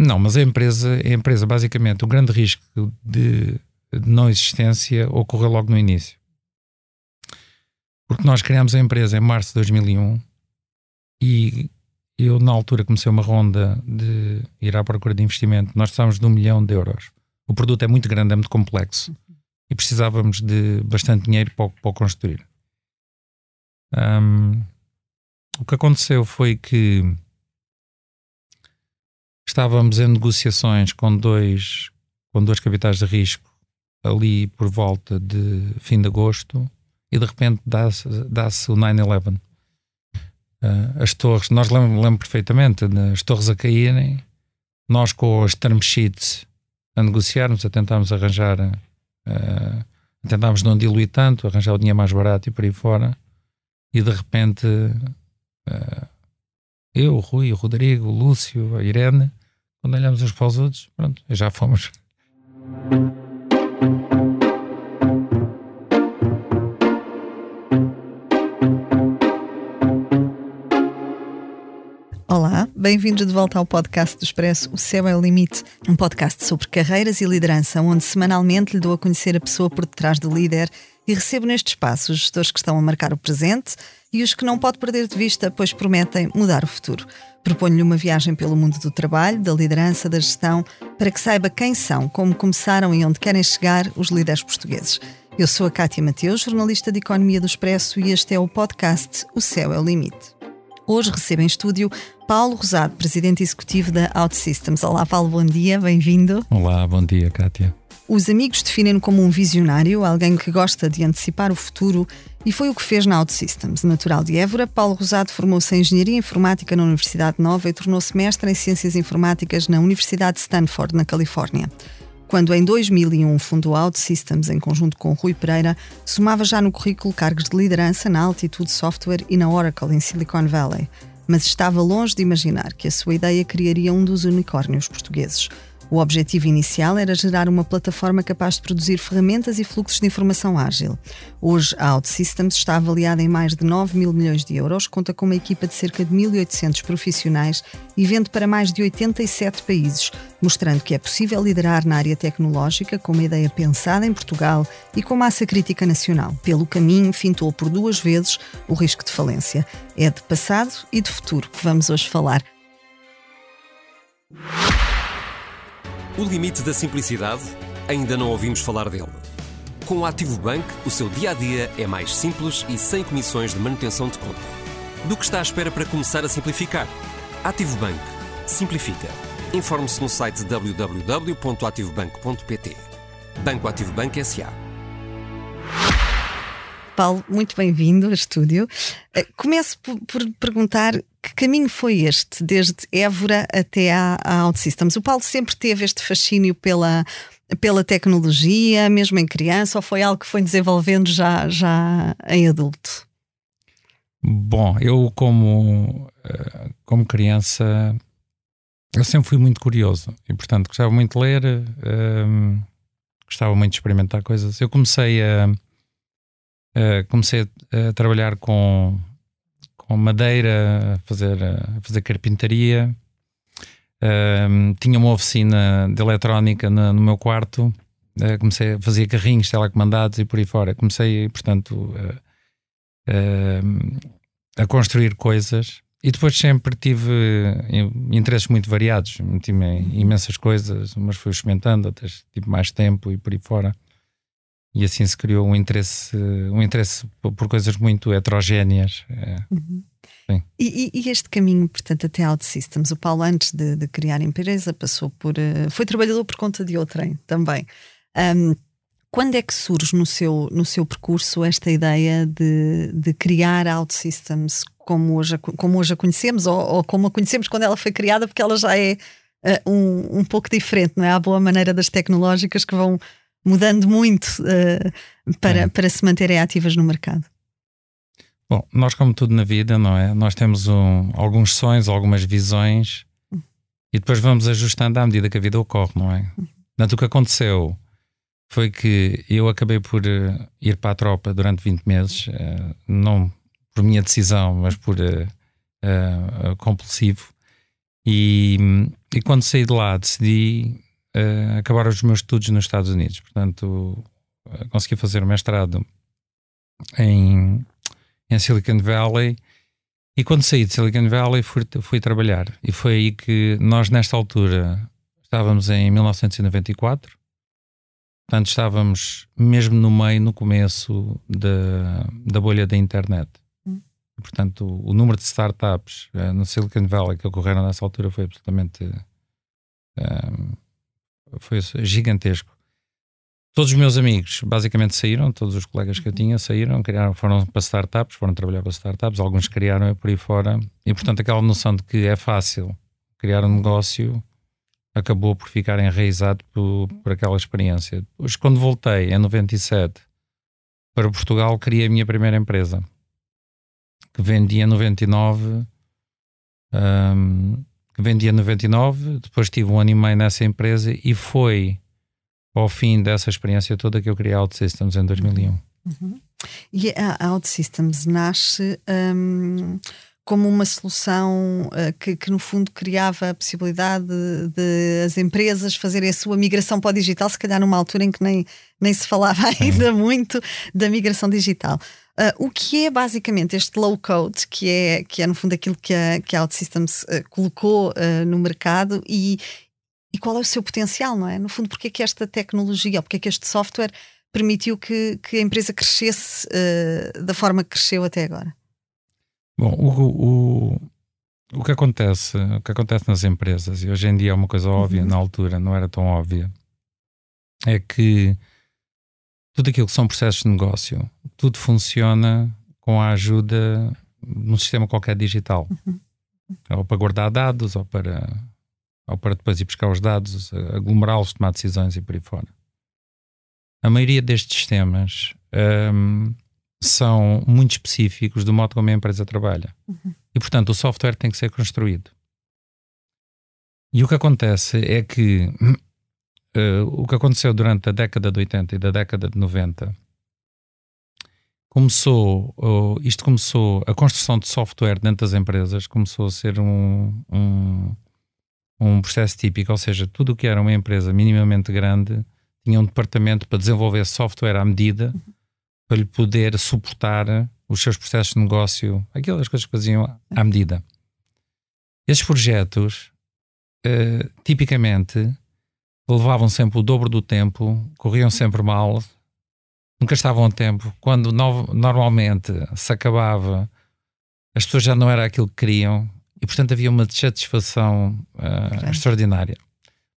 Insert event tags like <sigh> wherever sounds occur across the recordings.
Não, mas a empresa, a empresa basicamente, o grande risco de, de não existência ocorreu logo no início. Porque nós criámos a empresa em março de 2001 e eu, na altura, comecei uma ronda de ir à procura de investimento. Nós precisávamos de um milhão de euros. O produto é muito grande, é muito complexo e precisávamos de bastante dinheiro para, para o construir. Um, o que aconteceu foi que estávamos em negociações com dois, com dois capitais de risco ali por volta de fim de agosto e de repente dá-se dá o 9-11. Uh, as torres, nós lembro, lembro perfeitamente, as torres a caírem, nós com as term sheets a negociarmos, a tentarmos arranjar, uh, a tentarmos não diluir tanto, arranjar o dinheiro mais barato e por aí fora, e de repente uh, eu, o Rui, o Rodrigo, o Lúcio, a Irene, quando olhamos uns para os outros, pronto, já fomos. Olá, bem-vindos de volta ao podcast do Expresso O Céu é o Limite, um podcast sobre carreiras e liderança, onde semanalmente lhe dou a conhecer a pessoa por detrás do líder e recebo neste espaço os gestores que estão a marcar o presente e os que não pode perder de vista, pois prometem mudar o futuro. Proponho-lhe uma viagem pelo mundo do trabalho, da liderança, da gestão, para que saiba quem são, como começaram e onde querem chegar os líderes portugueses. Eu sou a Cátia Mateus, jornalista de Economia do Expresso, e este é o podcast O Céu é o Limite. Hoje recebo em estúdio Paulo Rosado, presidente executivo da OutSystems. Olá, Paulo, bom dia, bem-vindo. Olá, bom dia, Cátia. Os amigos definem-no como um visionário, alguém que gosta de antecipar o futuro, e foi o que fez na OutSystems. Natural de Évora, Paulo Rosado formou-se em Engenharia Informática na Universidade Nova e tornou-se mestre em Ciências Informáticas na Universidade de Stanford, na Califórnia. Quando em 2001 fundou a OutSystems em conjunto com Rui Pereira, somava já no currículo cargos de liderança na Altitude Software e na Oracle, em Silicon Valley. Mas estava longe de imaginar que a sua ideia criaria um dos unicórnios portugueses. O objetivo inicial era gerar uma plataforma capaz de produzir ferramentas e fluxos de informação ágil. Hoje, a OutSystems está avaliada em mais de 9 mil milhões de euros, conta com uma equipa de cerca de 1.800 profissionais e vende para mais de 87 países, mostrando que é possível liderar na área tecnológica com uma ideia pensada em Portugal e com massa crítica nacional. Pelo caminho, fintou por duas vezes o risco de falência. É de passado e de futuro que vamos hoje falar. O limite da simplicidade? Ainda não ouvimos falar dele. Com o Ativo Bank, o seu dia a dia é mais simples e sem comissões de manutenção de conta. Do que está à espera para começar a simplificar? Ativo Bank. Simplifica. Informe-se no site www.ativobank.pt. Banco Ativo Bank S.A. Paulo, muito bem-vindo ao estúdio. Eh, começo por perguntar que caminho foi este, desde Évora até à, à OutSystems? O Paulo sempre teve este fascínio pela, pela tecnologia, mesmo em criança, ou foi algo que foi desenvolvendo já, já em adulto? Bom, eu como, eh, como criança eu sempre fui muito curioso e portanto gostava muito de ler, um, ehm, gostava muito de experimentar coisas. Eu comecei a, a comecei a, a trabalhar com com madeira, a fazer, a fazer carpintaria. Uh, tinha uma oficina de eletrónica no, no meu quarto. Uh, comecei a fazer carrinhos telecomandados e por aí fora. Comecei, portanto, uh, a construir coisas. E depois sempre tive interesses muito variados. Tive imensas coisas, umas fui experimentando, outras tive mais tempo e por aí fora e assim se criou um interesse, um interesse por coisas muito heterogéneas. É. Uhum. E, e, este caminho, portanto, até OutSystems, o Paulo, antes de, de, criar a empresa, passou por. Uh, foi trabalhador por conta de outrem também. Um, quando é que surge no seu, no seu percurso esta ideia de, de criar a OutSystems como hoje, como hoje a conhecemos, ou, ou, como a conhecemos quando ela foi criada, porque ela já é uh, um, um pouco diferente, não é? À boa maneira das tecnológicas que vão mudando muito uh, para, é. para se manterem ativas no mercado? Bom, nós, como tudo na vida, não é? Nós temos um, alguns sonhos, algumas visões e depois vamos ajustando à medida que a vida ocorre, não é? Portanto, o que aconteceu foi que eu acabei por uh, ir para a tropa durante 20 meses, uh, não por minha decisão, mas por uh, compulsivo. E, e quando saí de lá, decidi uh, acabar os meus estudos nos Estados Unidos. Portanto, uh, consegui fazer o mestrado em, em Silicon Valley. E quando saí de Silicon Valley, fui, fui trabalhar. E foi aí que nós, nesta altura, estávamos em 1994. Portanto, estávamos mesmo no meio, no começo da, da bolha da internet. Hum. Portanto, o, o, número de startups uh, no Silicon Valley que ocorreram nessa altura foi absolutamente foi gigantesco. Todos os meus amigos basicamente saíram, todos os colegas que eu tinha saíram, criaram, foram para startups, foram trabalhar para startups, alguns criaram por aí fora, e portanto aquela noção de que é fácil criar um negócio acabou por ficar enraizado por, por aquela experiência. Depois, quando voltei em 97 para Portugal, criei a minha primeira empresa que vendia 99 um, vendia 99, depois tive um ano e meio nessa empresa e foi ao fim dessa experiência toda que eu criei a OutSystems em 2001. Uhum. E a OutSystems nasce um, como uma solução uh, que, que, no fundo, criava a possibilidade de, de, as empresas fazerem a sua migração para o digital, se calhar numa altura em que nem, nem se falava <laughs> ainda muito da migração digital. Uh, o que é basicamente este low code, que é, que é no fundo aquilo que a, que a OutSystems uh, colocou uh, no mercado e, e qual é o seu potencial, não é? No fundo, porque é que esta tecnologia, ou porque é que este software permitiu que, que a empresa crescesse da forma que cresceu até agora? Bom, o, o, o, que acontece, o que acontece nas empresas, e hoje em dia é uma coisa óbvia, uhum. na altura não era tão óbvia, é que tudo aquilo que são processos de negócio, tudo funciona com a ajuda de um sistema qualquer digital. Uhum. Ou para guardar dados, ou para, ou para depois ir buscar os dados, aglomerá-los, tomar decisões e por aí fora. A maioria destes sistemas um, são muito específicos do modo como a empresa trabalha. Uhum. E, portanto, o software tem que ser construído. E o que acontece é que uh, <clears throat> o que aconteceu durante a década de 80 e da década de 90 começou, uh, isto começou, a construção de software dentro das empresas começou a ser um, um, um processo típico, ou seja, tudo o que era uma empresa minimamente grande tinha um departamento para desenvolver software à medida para lhe poder suportar os seus processos de negócio, aquelas coisas que faziam à medida. Esses projetos, uh, tipicamente, levavam sempre o dobro do tempo, corriam sempre mal, nunca estavam a tempo. Quando no, normalmente se acabava, as pessoas já não era aquilo que queriam e, portanto, havia uma desatisfação uh, extraordinária.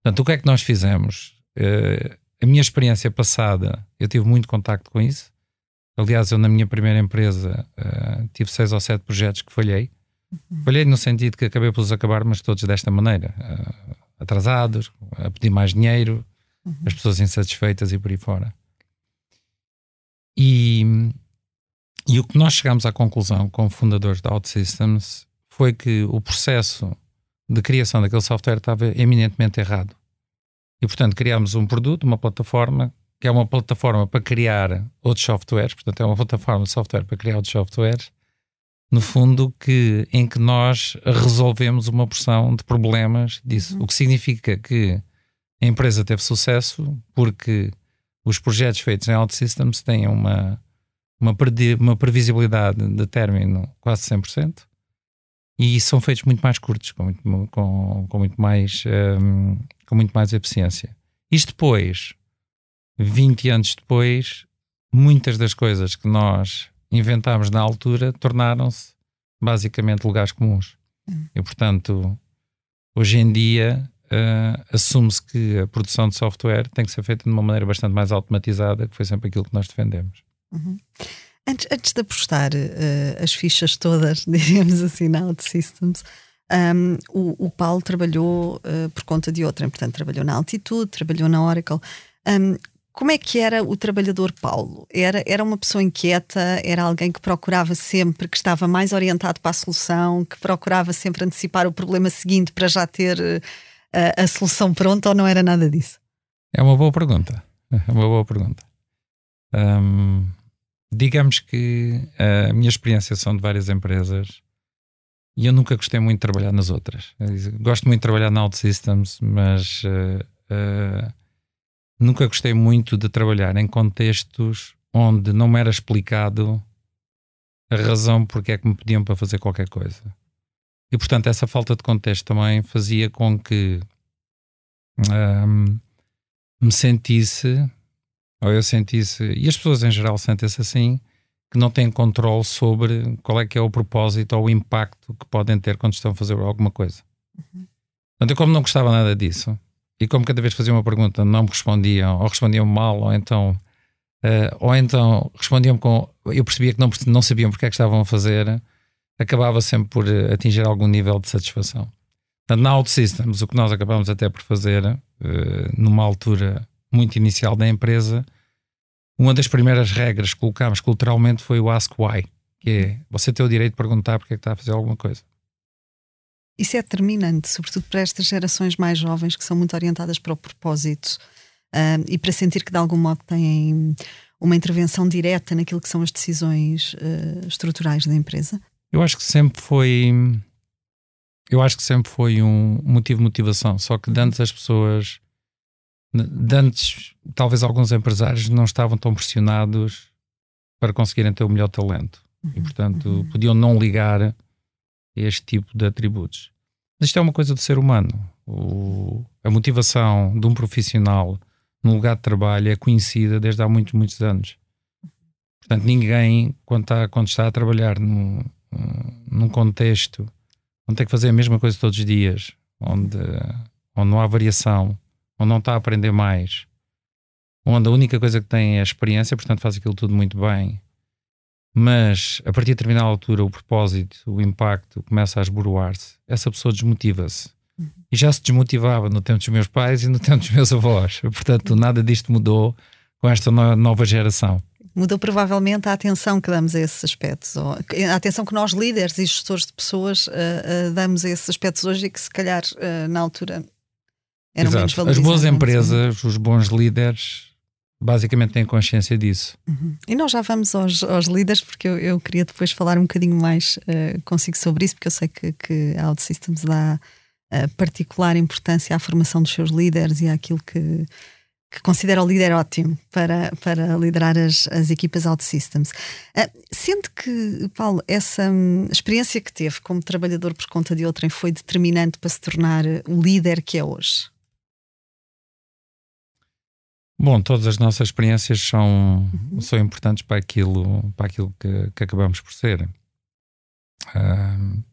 Portanto, o que é que nós fizemos? Uh, a minha experiência passada, eu tive muito contacto com isso. Aliás, eu na minha primeira empresa uh, tive seis ou sete projetos que falhei. Uhum. Falhei no sentido que acabei por os acabar, mas todos desta maneira. Uh, atrasados, a pedir mais dinheiro, uhum. as pessoas insatisfeitas e por aí fora. E, e o que nós chegamos à conclusão como fundadores da OutSystems foi que o processo de criação daquele software estava eminentemente errado. E, portanto, criámos um produto, uma plataforma, que é uma plataforma para criar outros softwares, portanto, é uma plataforma de software para criar outros softwares, no fundo, que, em que nós resolvemos uma porção de problemas disso. Uhum. O que significa que a empresa teve sucesso porque os projetos feitos em OutSystems têm uma, uma, uma previsibilidade de término quase 100% e são feitos muito mais curtos, com muito, com, com muito, mais, um, com muito mais eficiência. Isto depois, 20 anos depois, muitas das coisas que nós inventámos na altura tornaram-se basicamente lugares comuns. Hum. E, portanto, hoje em dia uh, assume-se que a produção de software tem que ser feita de uma maneira bastante mais automatizada, que foi sempre aquilo que nós defendemos. Uhum. Antes, antes de apostar uh, as fichas todas, <laughs> digamos assim, na OutSystems, um, o, o, Paulo trabalhou uh, por conta de outra, portanto, trabalhou na Altitude, trabalhou na Oracle. Um, como é que era o trabalhador Paulo? Era, era uma pessoa inquieta? Era alguém que procurava sempre, que estava mais orientado para a solução, que procurava sempre antecipar o problema seguinte para já ter uh, a solução pronta ou não era nada disso? É uma boa pergunta. <laughs> É uma boa pergunta. Digamos que a minha experiência são de várias empresas e eu nunca gostei muito de trabalhar nas outras. Gosto muito de trabalhar na OutSystems, mas uh, uh, nunca gostei muito de trabalhar em contextos onde não me era explicado a razão porque é que me pediam para fazer qualquer coisa. E portanto, essa falta de contexto também fazia com que um, me sentisse, ou eu sentisse, e as pessoas em geral sentem-se assim, que não têm controle sobre qual é que é o propósito ou o impacto que podem ter quando estão a fazer alguma coisa. Uhum. Portanto, eu como não gostava nada disso, e como cada vez fazia uma pergunta não me respondiam, ou respondiam mal, ou então, uh, ou então respondiam com. Eu percebia que não, não sabiam porque é que estavam a fazer, acabava sempre por eh, atingir algum nível de satisfação. Portanto, na OutSystems, o que nós acabamos até por fazer, uh, numa altura muito inicial da empresa, uma das primeiras regras que colocámos culturalmente foi o Ask Why, que é você tem o direito de perguntar porque é que está a fazer alguma coisa. Isso é determinante, sobretudo para estas gerações mais jovens que são muito orientadas para o propósito uh, e para sentir que de algum modo têm uma intervenção direta naquilo que são as decisões uh, estruturais da empresa? Eu acho que sempre foi. Eu acho que sempre foi um motivo de motivação, só que antes as pessoas antes, talvez alguns empresários não estavam tão pressionados para conseguirem ter o melhor talento uhum. e, portanto, uhum. podiam não ligar este tipo de atributos. Mas isto é uma coisa do ser humano. O, a motivação de um profissional no lugar de trabalho é conhecida desde há muitos, muitos anos. Portanto, ninguém, quando está, quando está a trabalhar num, num contexto onde tem que fazer a mesma coisa todos os dias, onde, onde não há variação, onde não está a aprender mais, onde a única coisa que tem é a experiência, portanto faz aquilo tudo muito bem, mas a partir de determinada altura o propósito, o impacto começa a esboroar-se, essa pessoa desmotiva-se. Uhum. E já se desmotivava no tempo dos meus pais e no tempo dos meus avós. <laughs> Portanto, nada disto mudou com esta nova geração. Mudou provavelmente a atenção que damos a esses aspectos, a atenção que nós, líderes e gestores de pessoas, uh, uh, damos a esses aspectos hoje e que, se calhar, uh, na altura eram Exato. As boas empresas, os bons líderes, basicamente têm consciência disso. Uhum. E nós já vamos aos, aos líderes, porque eu, eu, queria depois falar um bocadinho mais uh, consigo sobre isso, porque eu sei que, que a OutSystems dá uh, particular importância à formação dos seus líderes e àquilo que, que considera o líder ótimo para, para liderar as, as equipas OutSystems. Uh, sente que, Paulo, essa um, experiência que teve como trabalhador por conta de outrem foi determinante para se tornar o líder que é hoje? Bom, todas as nossas experiências são, uhum. são importantes para aquilo, para aquilo que, que acabamos por ser. Uh,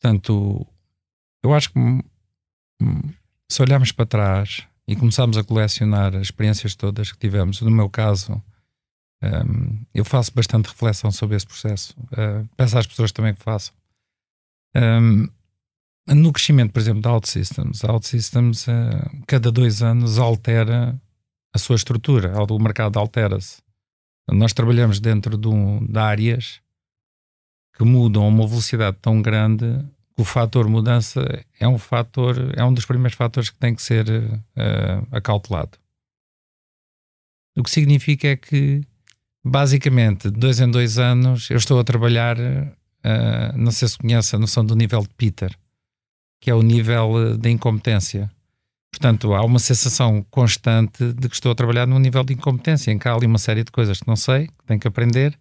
portanto, eu acho que se olharmos para trás e começarmos a colecionar as experiências todas que tivemos, no meu caso, um, eu faço bastante reflexão sobre esse processo. Uh, peço às pessoas também que façam. Um, no crescimento, por exemplo, da OutSystems, a OutSystems, uh, cada dois anos, altera a sua estrutura, o mercado altera-se. Nós trabalhamos dentro de, um, de áreas que mudam a uma velocidade tão grande que o fator mudança é um fator, é um dos primeiros fatores que tem que ser uh, acautelado. O que significa é que, basicamente, de dois em dois anos, eu estou a trabalhar, uh, não sei se conhece a noção do nível de Peter que é o nível eh, de incompetência. Portanto, há uma sensação constante de que estou a trabalhar num nível de incompetência, em que há ali uma série de coisas que não sei, que tenho que aprender,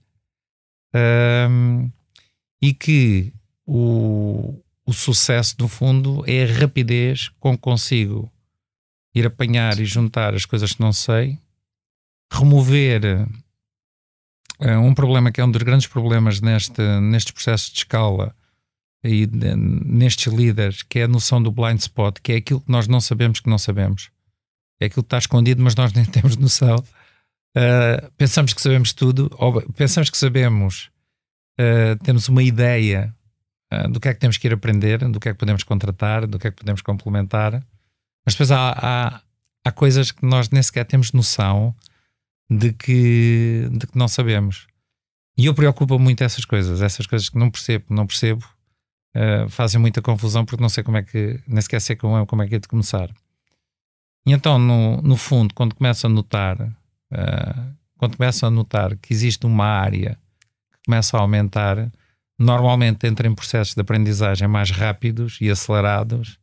um, e que o, o sucesso, no fundo, é a rapidez com que consigo ir apanhar e juntar as coisas que não sei, remover uh, um problema que é um dos grandes problemas neste, nestes processos de escala, aí nestes líderes, que é a noção do blind spot, que é aquilo que nós não sabemos que não sabemos. É aquilo que está escondido, mas nós nem <laughs> temos noção. Uh, pensamos que sabemos tudo, ou pensamos que sabemos, uh, temos uma ideia uh, do que é que temos que ir aprender, do que é que podemos contratar, do que é que podemos complementar, mas depois há, há, há coisas que nós nem sequer temos noção de que, de que não sabemos. E eu preocupo muito essas coisas, essas coisas que não percebo, não percebo, uh, fazem muita confusão porque não sei como é que, nem sequer sei como é, como é que é de começar. E então, no, no fundo, quando começo a notar, uh, quando começo a notar que existe uma área que começa a aumentar, normalmente entra em processos de aprendizagem mais rápidos e acelerados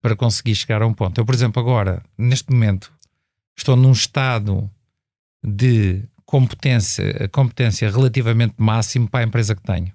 para conseguir chegar a um ponto. Eu, por exemplo, agora, neste momento, estou num estado de competência, competência relativamente máximo para a empresa que tenho.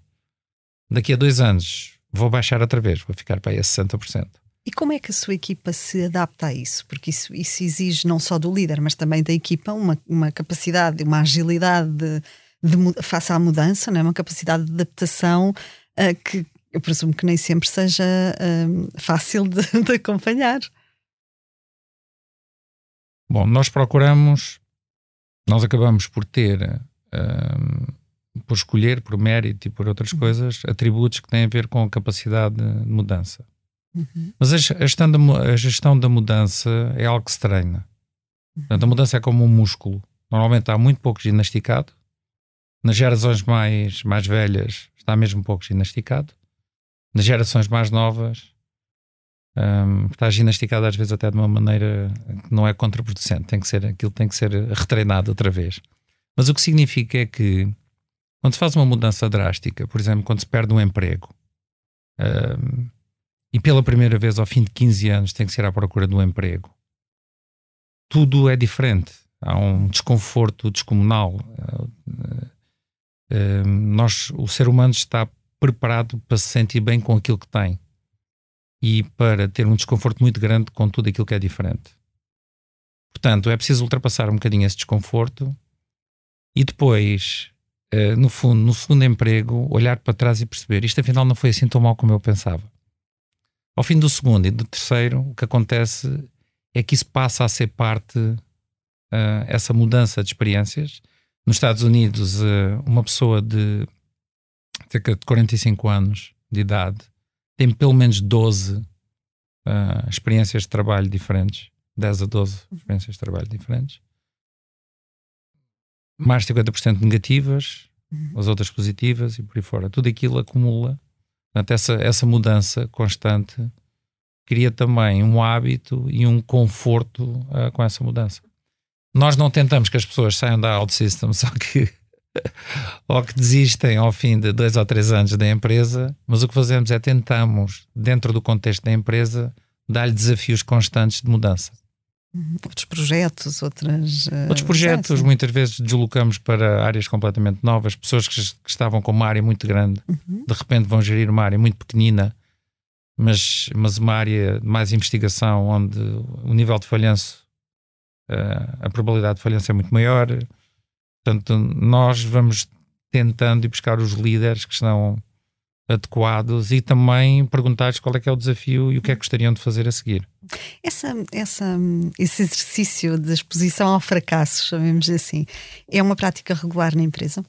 Daqui a dois anos vou baixar outra vez, vou ficar para aí a 60%. E como é que a sua equipa se adapta a isso? Porque isso, isso exige não só do líder, mas também da equipa uma, uma capacidade, uma agilidade de, de, face à mudança, não é? uma capacidade de adaptação uh, que eu presumo que nem sempre seja uh, fácil de, <laughs> de, acompanhar. Bom, nós procuramos, nós acabamos por ter, uh, por escolher, por mérito e por outras uhum. coisas, atributos que têm a ver com a capacidade de mudança. Uhum. Mas a gestão, da, a gestão da mudança é algo que se treina. Portanto, a mudança é como um músculo. Normalmente está muito pouco ginasticado. Nas gerações mais, mais velhas está mesmo pouco ginasticado. Nas gerações mais novas um, está ginasticado às vezes até de uma maneira que não é contraproducente. Tem que ser, aquilo tem que ser retreinado outra vez. Mas o que significa é que quando se faz uma mudança drástica, por exemplo, quando se perde um emprego, um, e pela primeira vez ao fim de 15 anos tem que ser à procura de um emprego, tudo é diferente. Há um desconforto descomunal. Eh, nós, o ser humano está preparado para se sentir bem com aquilo que tem e para ter um desconforto muito grande com tudo aquilo que é diferente. Portanto, é preciso ultrapassar um bocadinho esse desconforto e depois, eh, no fundo, no segundo emprego, olhar para trás e perceber isto afinal não foi assim tão mal como eu pensava. Ao fim do segundo e do terceiro, o que acontece é que isso passa a ser parte, uh, essa mudança de experiências. Nos Estados Unidos, uh, uma pessoa de cerca de 45 anos de idade tem pelo menos 12 uh, experiências de trabalho diferentes, 10 a 12 experiências de trabalho diferentes, mais de 50% negativas, uhum. as outras positivas e por aí fora. Tudo aquilo acumula Portanto, essa, essa mudança constante cria também um hábito e um conforto uh, com essa mudança. Nós não tentamos que as pessoas saiam da OutSystem, <laughs> só que <laughs> ou que desistem ao fim de dois ou três anos da empresa, mas o que fazemos é tentamos, dentro do contexto da empresa, dar-lhe desafios constantes de mudança. Outros projetos, outras. Uh, Outros projetos, muitas vezes deslocamos para áreas completamente novas, pessoas que, que estavam com uma área muito grande, uhum. de repente vão gerir uma área muito pequenina, mas, mas uma área de mais investigação, onde o nível de falhanço, uh, a probabilidade de falhança é muito maior. Portanto, nós vamos tentando ir buscar os líderes que estão adequados e também perguntar-lhes qual é que é o desafio e o que é que gostariam de fazer a seguir. Essa, essa, esse exercício de exposição ao fracasso, chamemos assim, é uma prática regular na empresa?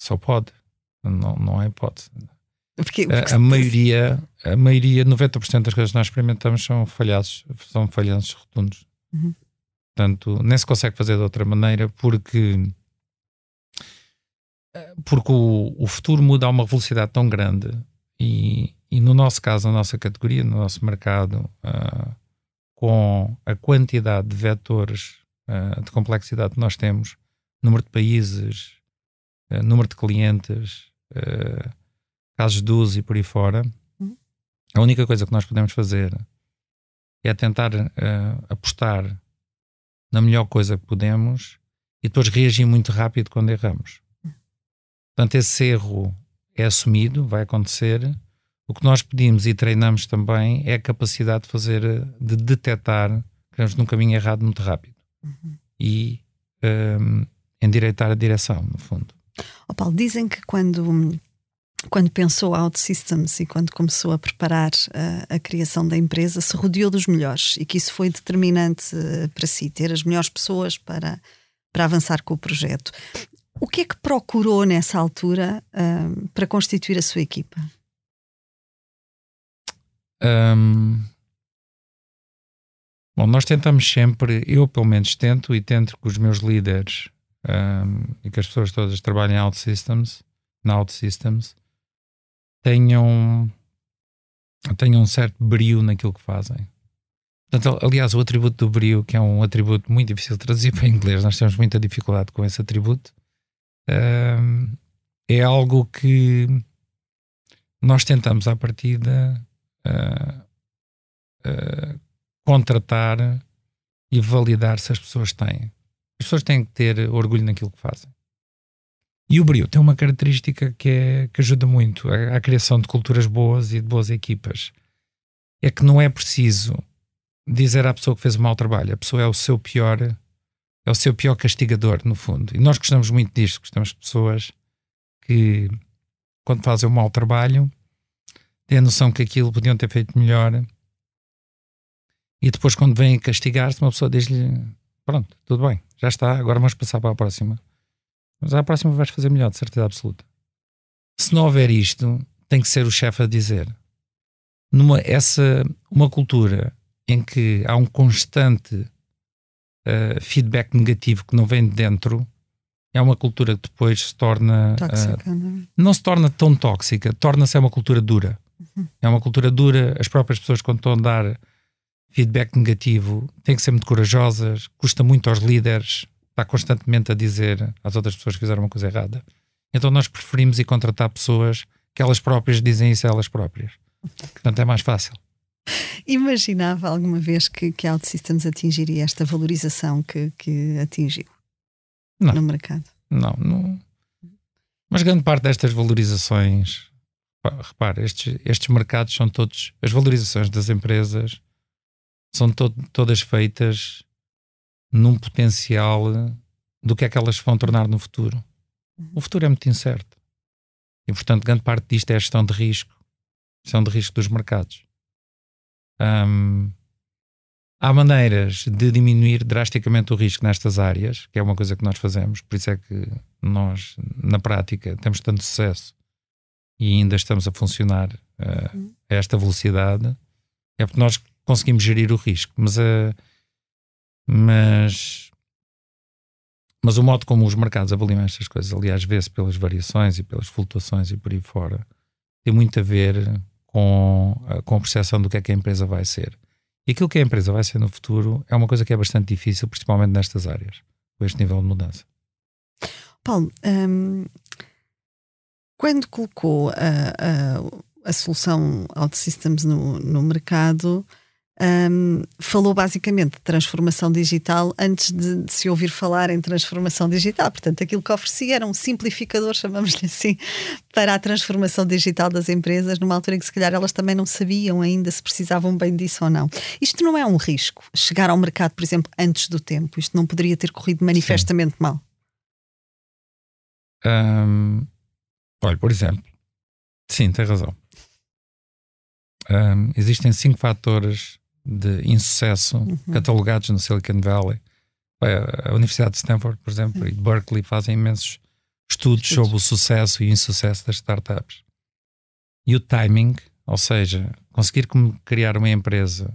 Só pode, não, não é hipótese. Porque, porque a, a maioria, a maioria, 90% das coisas que nós experimentamos são falhados, são falhanços rotundos. Uhum. Portanto, nem se consegue fazer de outra maneira porque porque o, o futuro muda a uma velocidade tão grande e, e, no nosso caso, na nossa categoria, no nosso mercado, uh, com a quantidade de vetores uh, de complexidade que nós temos, número de países, uh, número de clientes, casos de uso e por aí fora, uhum. a única coisa que nós podemos fazer é tentar apostar na melhor coisa que podemos e depois reagir muito rápido quando erramos. Portanto, esse erro é assumido, vai acontecer. O que nós pedimos e treinamos também é a capacidade de fazer, de detectar que estamos num caminho errado muito rápido uhum. e um, endireitar a direção, no fundo. Oh Paulo, dizem que quando, quando pensou OutSystems e quando começou a preparar a, a, criação da empresa, se rodeou dos melhores e que isso foi determinante eh, para si, ter as melhores pessoas para, para avançar com o projeto. O que é que procurou nessa altura um, para constituir a sua equipa? Um, bom, nós tentamos sempre, eu pelo menos tento e tento que os meus líderes um, e que as pessoas todas trabalhem em OutSystems, na OutSystems, tenham, tenham um certo brio naquilo que fazem. Portanto, aliás, o atributo do brio, que é um atributo muito difícil de traduzir para inglês, nós temos muita dificuldade com esse atributo, é algo que nós tentamos à partida uh, uh, contratar e validar se as pessoas têm. As pessoas têm que ter orgulho naquilo que fazem. E o Brio tem uma característica que, é, que ajuda muito à, à criação de culturas boas e de boas equipas. É que não é preciso dizer à pessoa que fez um mau trabalho. A pessoa é o seu pior, é o seu pior castigador, no fundo. E nós gostamos muito disto, gostamos de pessoas que, quando fazem um mau trabalho, têm a noção que aquilo podiam ter feito melhor. E depois, quando vêm castigar-se, uma pessoa diz-lhe: Pronto, tudo bem, já está, agora vamos passar para a próxima. Mas à próxima vais fazer melhor, de certeza absoluta. Se não houver isto, tem que ser o chefe a dizer. Numa, essa, uma cultura em que há um constante uh, feedback negativo que não vem de dentro, é uma cultura que depois se torna. Tóxica, uh, não, é? não se torna tão tóxica, torna-se uma cultura dura. Uhum. É uma cultura dura, as próprias pessoas, quando estão a dar feedback negativo, têm que ser muito corajosas, custa muito aos líderes, está constantemente a dizer às outras pessoas que fizeram uma coisa errada. Então nós preferimos ir contratar pessoas que elas próprias dizem isso a elas próprias. Portanto, é mais fácil. Imaginava alguma vez que, que a OutSystems atingiria esta valorização que, que atingiu não. no mercado? Não, não. Mas grande parte destas valorizações, repare, estes, estes mercados são todos, as valorizações das empresas são to todas feitas num potencial do que é que elas vão tornar no futuro. O futuro é muito incerto. E, portanto, grande parte disto é a gestão de risco. Gestão de risco dos mercados. Um, há maneiras de diminuir drasticamente o risco nestas áreas, que é uma coisa que nós fazemos, por isso é que nós, na prática, temos tanto sucesso e ainda estamos a funcionar uh, a esta velocidade, é porque nós conseguimos gerir o risco. Mas, uh, mas, mas o modo como os mercados avaliam estas coisas, aliás, vê-se pelas variações e pelas flutuações e por aí fora, tem muito a ver com, com a percepção do que é que a empresa vai ser. E aquilo que a empresa vai ser no futuro é uma coisa que é bastante difícil, principalmente nestas áreas, com este nível de mudança. Paulo, um, quando colocou a, a, a solução OutSystems no, no mercado, um, falou basicamente de transformação digital antes de, de, se ouvir falar em transformação digital. Portanto, aquilo que oferecia era um simplificador, chamamos-lhe assim, para a transformação digital das empresas, numa altura em que se calhar elas também não sabiam ainda se precisavam bem disso ou não. Isto não é um risco, chegar ao mercado, por exemplo, antes do tempo. Isto não poderia ter corrido manifestamente Sim. mal. Um, olha, por exemplo, sim, tem razão. Um, existem cinco fatores de insucesso uhum. catalogados no Silicon Valley. A Universidade de Stanford, por exemplo, uhum. e Berkeley fazem imensos estudos, estudos sobre o sucesso e insucesso das startups. E o timing, ou seja, conseguir criar uma empresa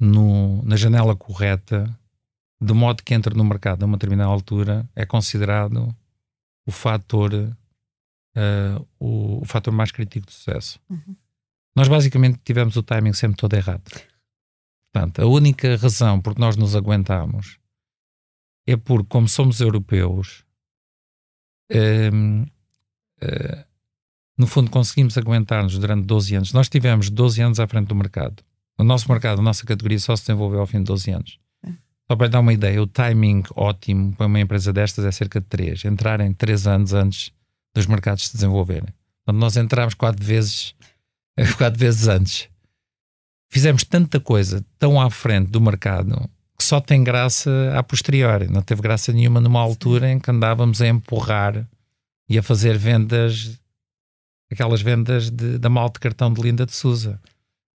no, na janela correta, de modo que entre no mercado a uma determinada altura, é considerado o fator, uh, o, o, fator mais crítico de sucesso. Uhum. Nós basicamente tivemos o timing sempre todo errado. Portanto, a única razão por que nós nos aguentamos é porque, como somos europeus, um, uh, eh, no fundo conseguimos aguentar-nos durante 12 anos. Nós tivemos 12 anos à frente do mercado. O nosso mercado, a nossa categoria só se desenvolveu ao fim de 12 anos. É. Só para dar uma ideia, o timing ótimo para uma empresa destas é cerca de 3. Entrarem 3 anos antes dos mercados se desenvolverem. Portanto, nós entramos 4 vezes, <laughs> 4 vezes antes fizemos tanta coisa tão à frente do mercado que só tem graça a posteriori. Não teve graça nenhuma numa altura em que andávamos a empurrar e a fazer vendas, aquelas vendas de, da mal de cartão de Linda de Souza.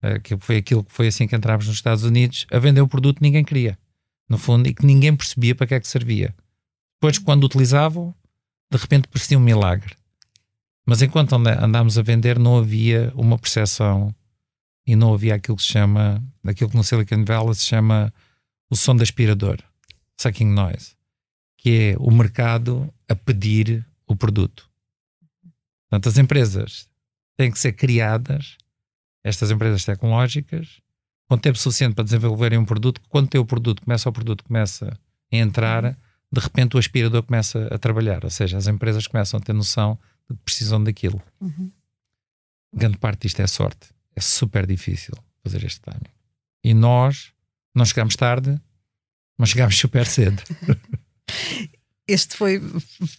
Eh, que foi aquilo que foi assim que entrámos nos Estados Unidos, a vender o produto que ninguém queria, no fundo, e que ninguém percebia para que é que servia. Depois, quando utilizavam, de repente parecia um milagre. Mas enquanto andámos a vender, não havia uma percepção e não havia aquilo que se chama, aquilo que no Silicon Valley se chama o som de aspirador, sucking noise, que é o mercado a pedir o produto. Portanto, as empresas têm que ser criadas, estas empresas tecnológicas, com tempo suficiente para desenvolverem um produto, que quando tem o produto, começa o produto começa a entrar, de repente o aspirador começa a trabalhar, ou seja, as empresas começam a ter noção de que precisam daquilo. Uhum. grande parte disto é sorte. É super difícil fazer este timing. E nós não chegámos tarde, mas chegámos super cedo. <laughs> este foi,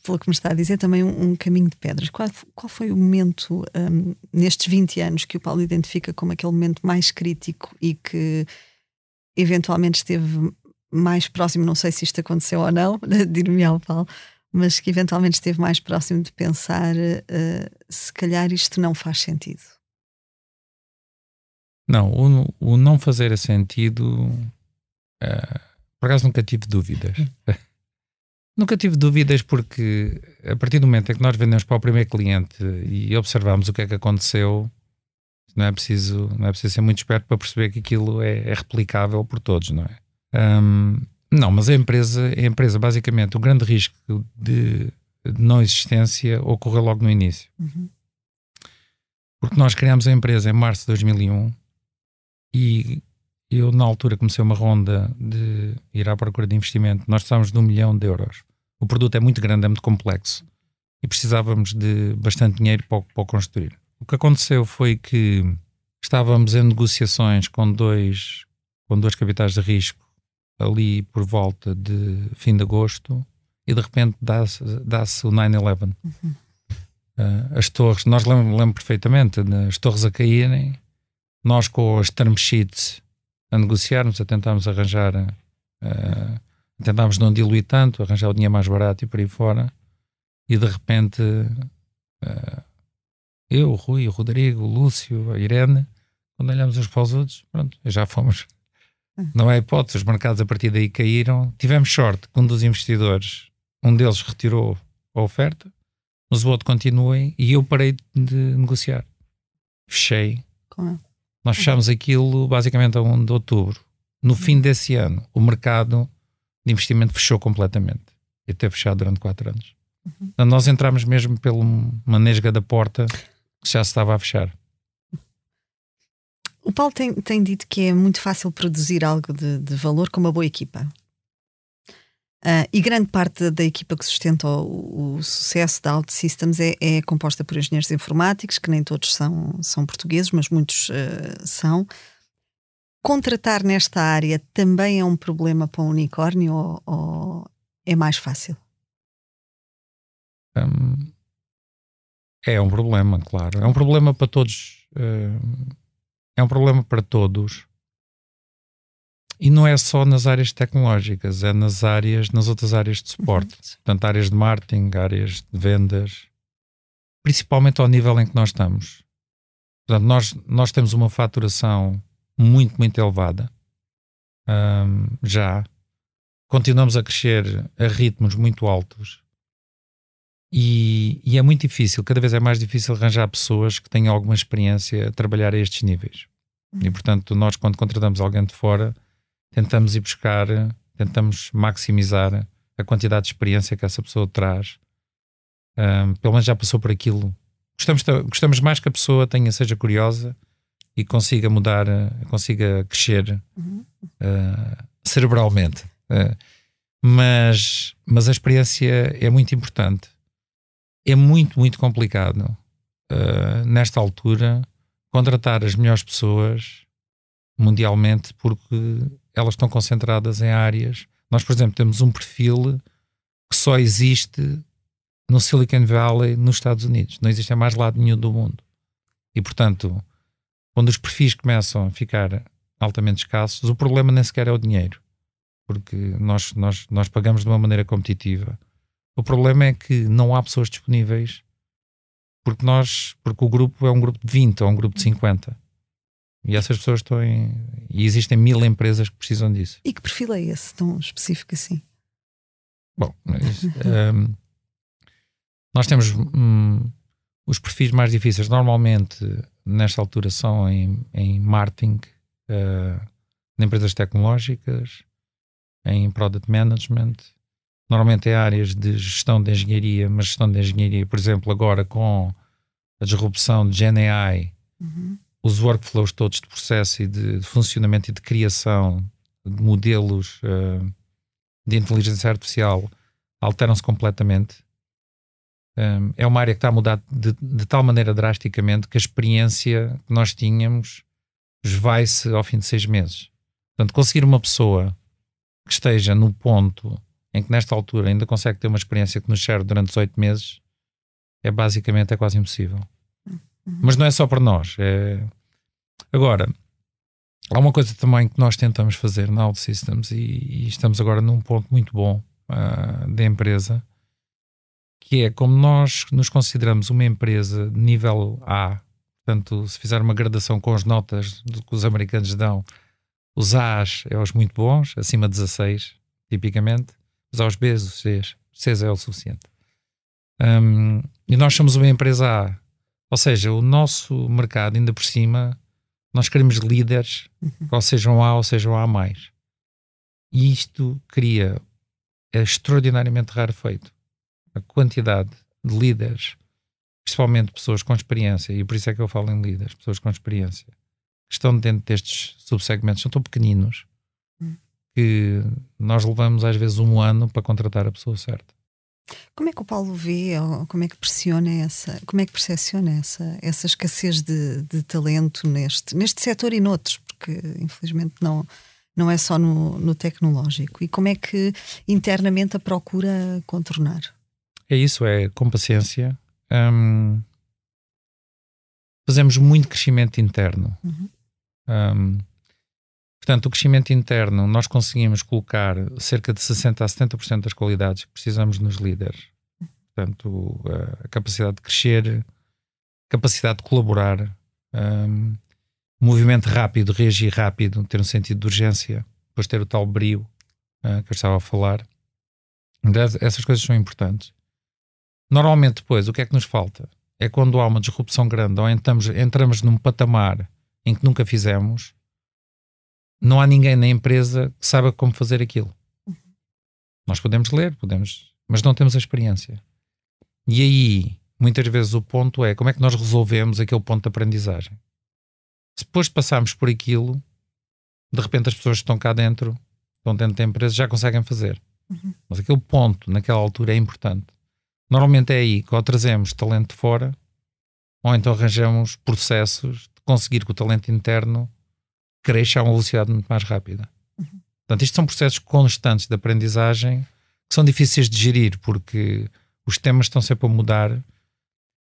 pelo que me está a dizer, também um, um caminho de pedras. Qual, qual foi o momento um, nestes 20 anos que o Paulo identifica como aquele momento mais crítico e que eventualmente esteve mais próximo, não sei se isto aconteceu ou não, <laughs> dir-me ao Paulo, mas que eventualmente esteve mais próximo de pensar uh, se calhar isto não faz sentido? Não, o, o não fazer sentido, uh, por acaso nunca tive dúvidas. <laughs> Nunca tive dúvidas porque a partir do momento em que nós vendemos para o primeiro cliente e observamos o que é que aconteceu, não é preciso, não é preciso ser muito esperto para perceber que aquilo é, é replicável por todos, não é? Um, não, mas a empresa, a empresa, basicamente, o grande risco de, de não existência ocorreu logo no início. Uhum. Porque nós criámos a empresa em março de 2001 e eu, na altura, comecei uma ronda de ir à procura de investimento. Nós precisávamos de um milhão de euros. O produto é muito grande, é muito complexo e precisávamos de bastante dinheiro para, para o construir. O que aconteceu foi que estávamos em negociações com dois, com dois capitais de risco ali por volta de fim de agosto e de repente dá-se dá o 9-11. Uhum. Uh, as torres, nós lembro, lembro perfeitamente, né, as torres a caírem, nós com as term sheets a negociarmos, a tentarmos arranjar, uh, tentámos não diluir tanto, arranjar o dinheiro mais barato e por aí fora, e de repente uh, eu, o Rui, o Rodrigo, o Lúcio, a Irene, quando olhamos uns para os outros, pronto, já fomos. Hum. Não é hipótese, os mercados a partir daí caíram. Tivemos sorte que um dos investidores, um deles retirou a oferta, mas o outro continua e eu parei de negociar. Fechei. Como? Nós fechámos aquilo basicamente a 1 de outubro. No fim desse ano, o mercado de investimento fechou completamente. E teve fechado durante 4 anos. Uhum. Então, nós entramos mesmo pela manesga da porta que já se estava a fechar. O Paulo tem, tem dito que é muito fácil produzir algo de, de valor com uma boa equipa. Uh, e grande parte da equipa que sustenta o, o sucesso da OutSystems é, é, composta por engenheiros informáticos, que nem todos são, são portugueses, mas muitos uh, são. Contratar nesta área também é um problema para um unicórnio ou, ou é mais fácil? Um, é um problema, claro. É um problema para todos. Uh, é um problema para todos e não é só nas áreas tecnológicas, é nas áreas, nas outras áreas de suporte. Uhum. Portanto, áreas de marketing, áreas de vendas, principalmente ao nível em que nós estamos. Portanto, nós, nós temos uma faturação muito, muito elevada. Um, já. Continuamos a crescer a ritmos muito altos. E, e, é muito difícil, cada vez é mais difícil arranjar pessoas que tenham alguma experiência a trabalhar a estes níveis. Uhum. E portanto, nós, quando contratamos alguém de fora, tentamos ir buscar, tentamos maximizar a quantidade de experiência que essa pessoa traz. Um, pelo menos já passou por aquilo. Gostamos, gostamos mais que a pessoa tenha, seja curiosa e consiga mudar, consiga crescer uhum. uh, cerebralmente. Uh, mas, mas a experiência é muito importante. É muito, muito complicado uh, nesta altura contratar as melhores pessoas mundialmente porque elas estão concentradas em áreas. Nós, por exemplo, temos um perfil que só existe no Silicon Valley, nos Estados Unidos. Não existe em mais lado nenhum do mundo. E, portanto, quando os perfis começam a ficar altamente escassos, o problema nem sequer é o dinheiro, porque nós, nós, nós pagamos de uma maneira competitiva. O problema é que não há pessoas disponíveis, porque nós, porque o grupo é um grupo de 20 ou um grupo de 50. E essas pessoas estão em. E existem mil empresas que precisam disso. E que perfil é esse tão específico assim? Bom, mas, <laughs> um, nós temos um, os perfis mais difíceis. Normalmente, nesta altura, são em, em marketing, uh, em empresas tecnológicas, em product management. Normalmente é áreas de gestão de engenharia, mas gestão de engenharia, por exemplo, agora com a disrupção de GenAI. Uhum os workflows todos de processo e de, de funcionamento e de criação de modelos uh, de inteligência artificial alteram-se completamente. um, é uma área que está a mudar de, de, tal maneira drasticamente que a experiência que nós tínhamos esvai-se ao fim de seis meses. Portanto, conseguir uma pessoa que esteja no ponto em que nesta altura ainda consegue ter uma experiência que nos serve durante 18 meses é basicamente é quase impossível. Uhum. Mas não é só para nós. É... Agora, há uma coisa também que nós tentamos fazer na OutSystems e, e estamos agora num ponto muito bom uh, da empresa, que é como nós nos consideramos uma empresa de nível A, portanto, se fizer uma gradação com as notas que os americanos dão, os A's é os muito bons, acima de 16, tipicamente, mas aos B's, os C's, C's é o suficiente. Um, e nós somos uma empresa A, ou seja, o nosso mercado, ainda por cima, nós queremos líderes, uhum. ou sejam A ou sejam A mais. E isto cria, é extraordinariamente raro feito. A quantidade de líderes, principalmente pessoas com experiência, e por isso é que eu falo em líderes, pessoas com experiência, que estão dentro destes subsegmentos, são tão pequeninos uhum. que nós levamos às vezes um ano para contratar a pessoa certa. Como é que o Paulo vê, ou como é que pressiona essa, como é que percepciona essa, essa escassez de, de talento neste, neste setor e noutros, porque infelizmente não, não é só no, no tecnológico. E como é que internamente a procura contornar? É isso, é com paciência. Hum, fazemos muito crescimento interno. Uhum. Um, Portanto, o crescimento interno, nós conseguimos colocar cerca de 60% a 70% das qualidades que precisamos nos líderes. Portanto, a capacidade de crescer, capacidade de colaborar, um, movimento rápido, reagir rápido, ter um sentido de urgência, depois ter o tal brio uh, que eu estava a falar. Essas coisas são importantes. Normalmente, depois, o que é que nos falta? É quando há uma disrupção grande ou entramos, entramos num patamar em que nunca fizemos não há ninguém na empresa que saiba como fazer aquilo. Uhum. Nós podemos ler, podemos, mas não temos a experiência. E aí, muitas vezes o ponto é como é que nós resolvemos aquele ponto de aprendizagem. Se depois de passarmos por aquilo, de repente as pessoas que estão cá dentro, estão dentro da empresa, já conseguem fazer. Uhum. Mas aquele ponto, naquela altura, é importante. Normalmente é aí que ou trazemos talento de fora, ou então arranjamos processos de conseguir que o talento interno cresça a uma velocidade muito mais rápida. Uhum. Portanto, isto são processos constantes de aprendizagem que são difíceis de gerir porque os temas estão sempre a mudar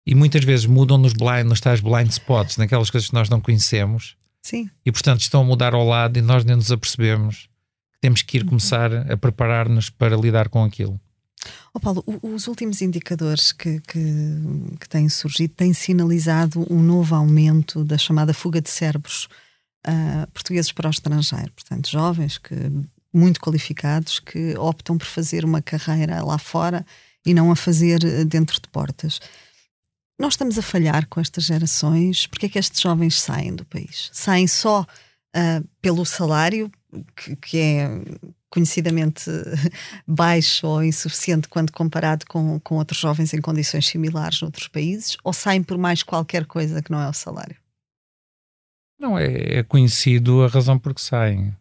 e muitas vezes mudam nos, blind, nos tais blind spots, naquelas coisas que nós não conhecemos. Sim. E portanto estão a mudar ao lado e nós nem nos apercebemos que temos que ir uhum. começar a preparar-nos para lidar com aquilo. Oh Paulo, os últimos indicadores que, que, que têm surgido têm sinalizado um novo aumento da chamada fuga de cérebros uh, portugueses para o estrangeiro, portanto, jovens que muito qualificados que optam por fazer uma carreira lá fora e não a fazer ah, dentro de portas. Nós estamos a falhar com estas gerações. Porque é que estes jovens saem do país? Saem só uh, pelo salário, que, que, é conhecidamente <laughs> baixo ou insuficiente quando comparado com, com outros jovens em condições similares noutros países, ou saem por mais qualquer coisa que não é o salário? Não, é, é conhecido a razão por que saem.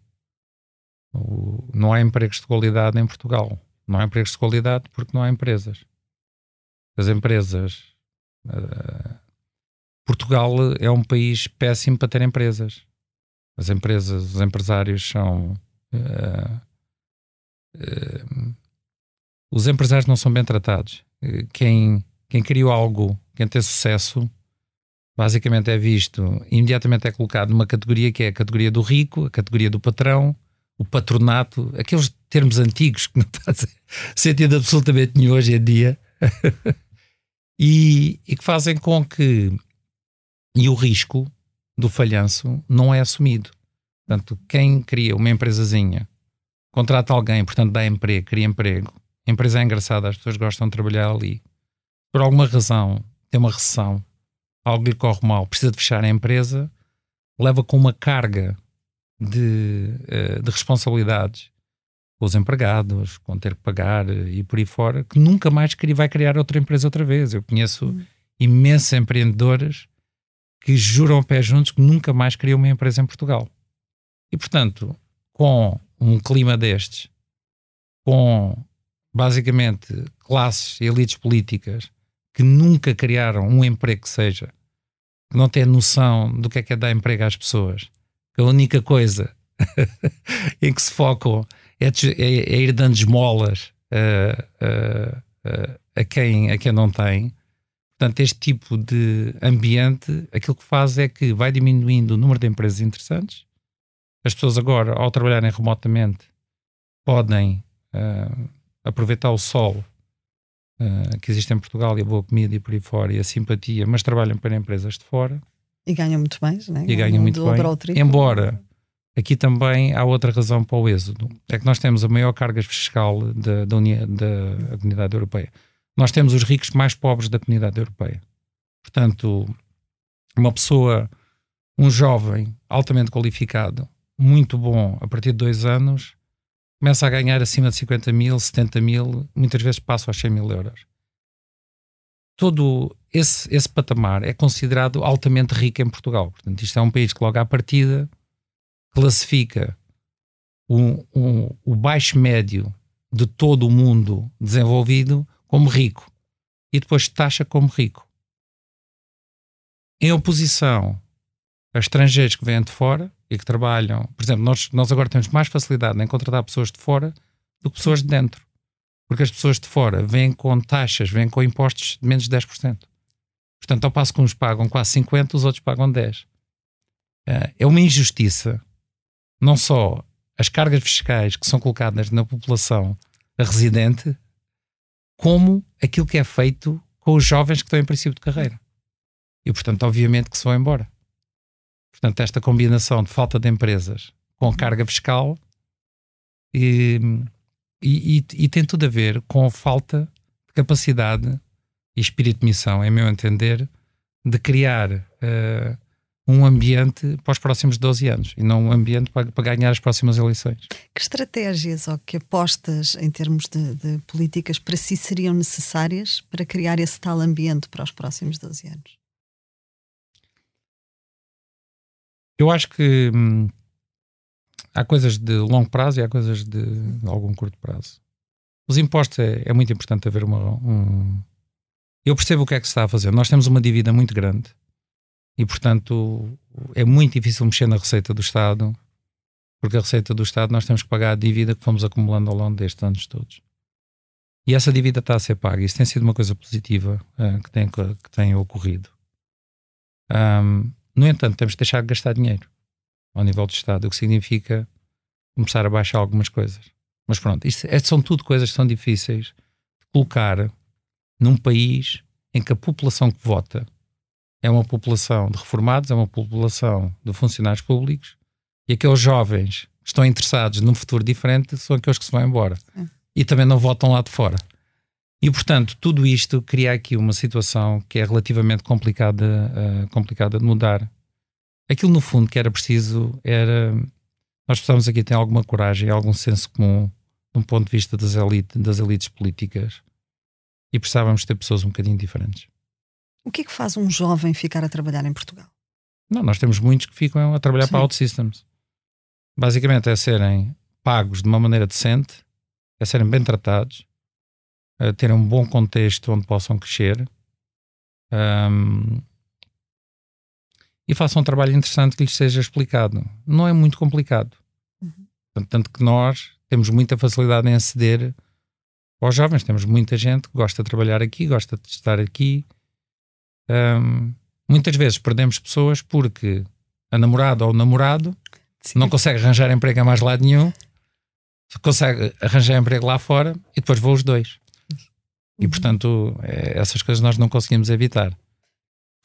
O, não há empregos de qualidade em Portugal. Não há empregos de qualidade porque não há empresas. As empresas. Uh, Portugal é um país péssimo para ter empresas. As empresas, os empresários são. Uh, uh, os empresários não são bem tratados. Quem, quem criou algo, quem tem sucesso, basicamente é visto, imediatamente é colocado numa categoria que é a categoria do rico, a categoria do patrão, o patronato, aqueles termos antigos que não <laughs> fazem sentido absolutamente nenhum hoje em dia, <laughs> e, e que fazem com que e o risco do falhanço não é assumido. Portanto, quem cria uma empresazinha, contrata alguém, portanto dá emprego, cria emprego, a empresa é engraçada, as pessoas gostam de trabalhar ali. Por alguma razão, tem uma recessão, algo lhe corre mal, precisa de fechar a empresa, leva com uma carga de, eh, de responsabilidades com os empregados, com ter que pagar eh, e por aí fora, que nunca mais vai criar outra empresa outra vez. Eu conheço uhum. imensos empreendedores que juram a pé juntos que nunca mais criam uma empresa em Portugal. E, portanto, com um clima destes, com basicamente classes e elites políticas que nunca criaram um emprego que seja, não têm noção do que é que é dar emprego às pessoas, que a única coisa <laughs> em que se focam é, é, é ir dando esmolas a, a, a, quem, a quem não tem. Portanto, este tipo de ambiente, aquilo que faz é que vai diminuindo o número de empresas interessantes. As pessoas agora, ao trabalharem remotamente, podem uh, aproveitar o sol uh, que existe em Portugal e a boa comida e por aí fora e a simpatia, mas trabalham para empresas de fora. E ganham muito bem, né? E ganham muito bem. Embora aqui também há outra razão para o êxodo. É que nós temos a maior carga fiscal da, da, Unia, da comunidade europeia. Nós temos os ricos mais pobres da comunidade europeia. Portanto, uma pessoa, um jovem altamente qualificado, muito bom, a partir de dois anos, começa a ganhar acima de 50 mil, 70 mil, muitas vezes passa aos 100 mil euros. Todo esse, esse patamar é considerado altamente rico em Portugal. Portanto, isto é um país que logo à partida classifica o, o, o baixo médio de todo o mundo desenvolvido como rico e depois taxa como rico. Em oposição a estrangeiros que vêm de fora e que trabalham, por exemplo, nós, nós agora temos mais facilidade em contratar pessoas de fora do que pessoas de dentro. Porque as pessoas de fora vêm com taxas, vêm com impostos de menos de 10%. Portanto, ao passo que uns pagam quase 50%, os outros pagam 10%. Eh, é uma injustiça não só as cargas fiscais que são colocadas na população residente, como aquilo que é feito com os jovens que estão em princípio de carreira. E, portanto, obviamente que se vão embora. Portanto, esta combinação de falta de empresas com carga fiscal e, e, e, tem tudo a ver com a falta de capacidade e espírito de missão, em meu entender, de criar uh, um ambiente para os próximos 12 anos e não um ambiente para, para ganhar as próximas eleições. Que estratégias ou que apostas em termos de, de, políticas para si seriam necessárias para criar esse tal ambiente para os próximos 12 anos? Eu acho que hum, há coisas de longo prazo e há coisas de, algum curto prazo. Os impostos é, é muito importante haver uma. Um... Eu percebo o que é que se está a fazer. Nós temos uma dívida muito grande e, portanto, é muito difícil mexer na receita do Estado, porque a receita do Estado nós temos que pagar a dívida que fomos acumulando ao longo destes anos todos. E essa dívida está a ser paga. Isso tem sido uma coisa positiva uh, que, tem, que tem ocorrido. Um, no entanto, temos que deixar de gastar dinheiro ao nível do Estado, o que significa começar a baixar algumas coisas. Mas pronto, isto é, são tudo coisas que são difíceis de colocar num país em que a população que vota é uma população de reformados, é uma população de funcionários públicos e aqueles jovens que estão interessados num futuro diferente são aqueles que se vão embora e também não votam lá de fora. E, portanto, tudo isto cria aqui uma situação que é relativamente complicada, uh, complicada de mudar. Aquilo, no fundo, que era preciso era. Nós precisamos aqui ter alguma coragem, algum senso comum, de um ponto de vista das, elite, das elites políticas, e precisávamos ter pessoas um bocadinho diferentes. O que é que faz um jovem ficar a trabalhar em Portugal? Não, nós temos muitos que ficam a trabalhar Sim. para OutSystems. Basicamente é serem pagos de uma maneira decente, é serem bem tratados, é terem um bom contexto onde possam crescer um, e façam um trabalho interessante que lhes seja explicado. Não é muito complicado. Uhum. Tanto que nós temos muita facilidade em aceder aos jovens. Temos muita gente que gosta de trabalhar aqui, gosta de estar aqui, um, muitas vezes perdemos pessoas porque a namorada ou o namorado Sim. não consegue arranjar emprego a mais lado nenhum, consegue arranjar emprego lá fora e depois vão os dois. E uhum. portanto, é, essas coisas nós não conseguimos evitar.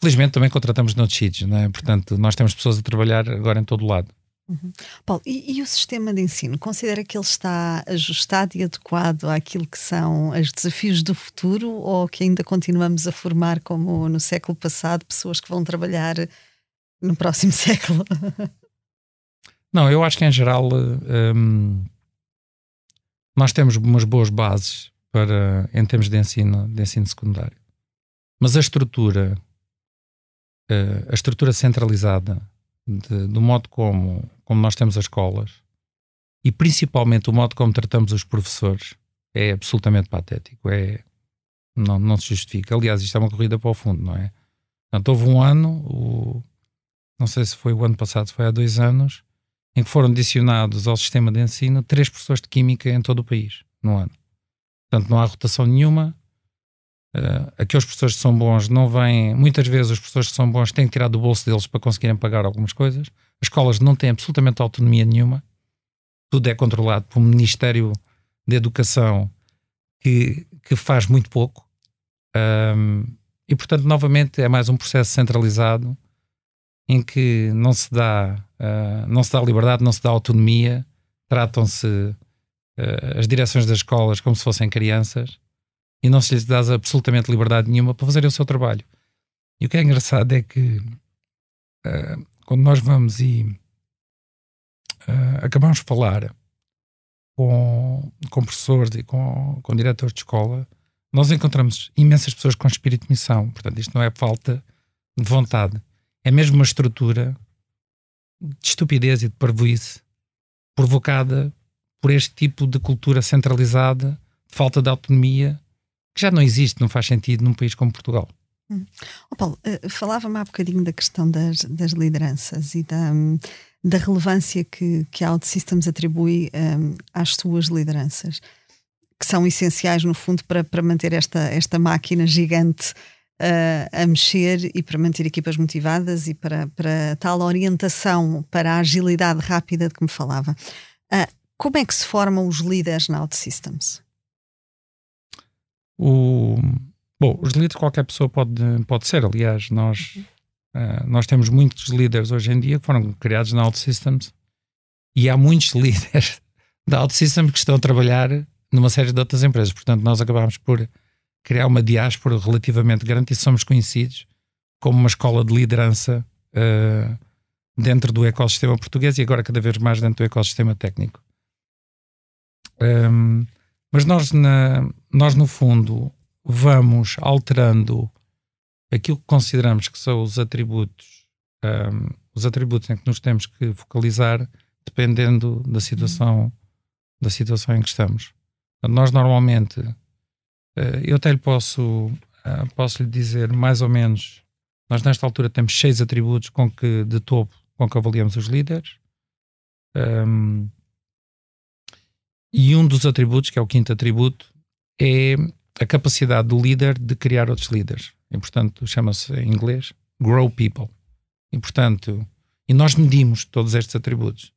Felizmente também contratamos noutros sítios, não é? Portanto, nós temos pessoas a trabalhar agora em todo o lado. Uhum. Paulo, e, e, o sistema de ensino? Considera que ele está ajustado e adequado àquilo que são os desafios do futuro ou que ainda continuamos a formar, como no século passado, pessoas que vão trabalhar no próximo <laughs> século? Não, eu acho que em geral hum, nós temos umas boas bases para, em termos de ensino, de ensino secundário. Mas a estrutura, eh, a estrutura centralizada de, do modo como, como nós temos as escolas e principalmente o modo como tratamos os professores é absolutamente patético. É, Não, não se justifica. Aliás, isto é uma corrida para o fundo, não é? Portanto, houve um ano, o, não sei se foi o ano passado, foi há dois anos, em que foram adicionados ao sistema de ensino três professores de Química em todo o país, no ano. Portanto, não há rotação nenhuma. Uh, aqueles professores que são bons não vêm. Muitas vezes, os professores que são bons têm que tirar do bolso deles para conseguirem pagar algumas coisas. As escolas não têm absolutamente autonomia nenhuma. Tudo é controlado pelo Ministério de Educação, que, que faz muito pouco. Um, e, portanto, novamente, é mais um processo centralizado em que não se dá, uh, não se dá liberdade, não se dá autonomia, tratam-se uh, as direções das escolas como se fossem crianças e não se lhes dá absolutamente liberdade nenhuma para fazerem o seu trabalho. E o que é engraçado é que uh, quando nós vamos e acabamos de falar com, com professores e com, com diretores de escola, nós encontramos imensas pessoas com espírito de missão. Portanto, isto não é falta de vontade é mesmo uma estrutura de estupidez e de parvoíce provocada por este tipo de cultura centralizada, falta de autonomia, que já não existe, não faz sentido num país como Portugal. Hum. Oh, Paulo, uh, falava-me há bocadinho da questão das, das lideranças e da, um, da relevância que, que a OutSystems atribui um, às suas lideranças, que são essenciais, no fundo, para, para manter esta, esta máquina gigante a mexer e para manter equipas motivadas e para, para tal orientação, para a agilidade rápida de que me falava. Uh, como é que se formam os líderes na OutSystems? O, bom, os líderes qualquer pessoa pode, pode ser. Aliás, nós, uh, nós temos muitos líderes hoje em dia que foram criados na OutSystems e há muitos <laughs> líderes da OutSystems que estão a trabalhar numa série de outras empresas. Portanto, nós acabamos por criar uma diáspora relativamente grande e somos conhecidos como uma escola de liderança uh, dentro do ecossistema português e agora cada vez mais dentro do ecossistema técnico. Um, mas nós, na, nós, no fundo, vamos alterando aquilo que consideramos que são os atributos, um, os atributos em que nos temos que focalizar, dependendo da situação, da situação em que estamos. Nós normalmente eh, eu até lhe posso, eh, posso lhe dizer mais ou menos, nós nesta altura temos seis atributos com que, de topo com que avaliamos os líderes. Um, e um dos atributos, que é o quinto atributo, é a capacidade do líder de criar outros líderes. E, portanto, chama-se em inglês Grow People. E, portanto, e nós medimos todos estes atributos.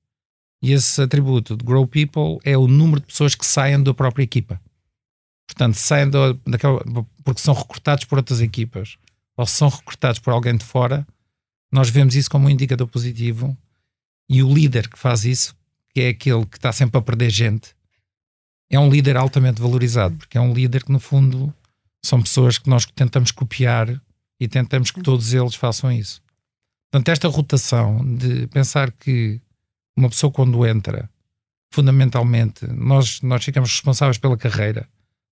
E esse atributo de Grow People é o número de pessoas que saem da própria equipa. Portanto, saem do, daquela, porque são recrutados por outras equipas ou são recrutados por alguém de fora, nós vemos isso como um indicador positivo. E o líder que faz isso, que é aquele que está sempre a perder gente, é um líder altamente valorizado, porque é um líder que, no fundo, são pessoas que nós tentamos copiar e tentamos que todos eles façam isso. Portanto, esta rotação de pensar que uma pessoa, quando entra, fundamentalmente, nós, nós ficamos responsáveis pela carreira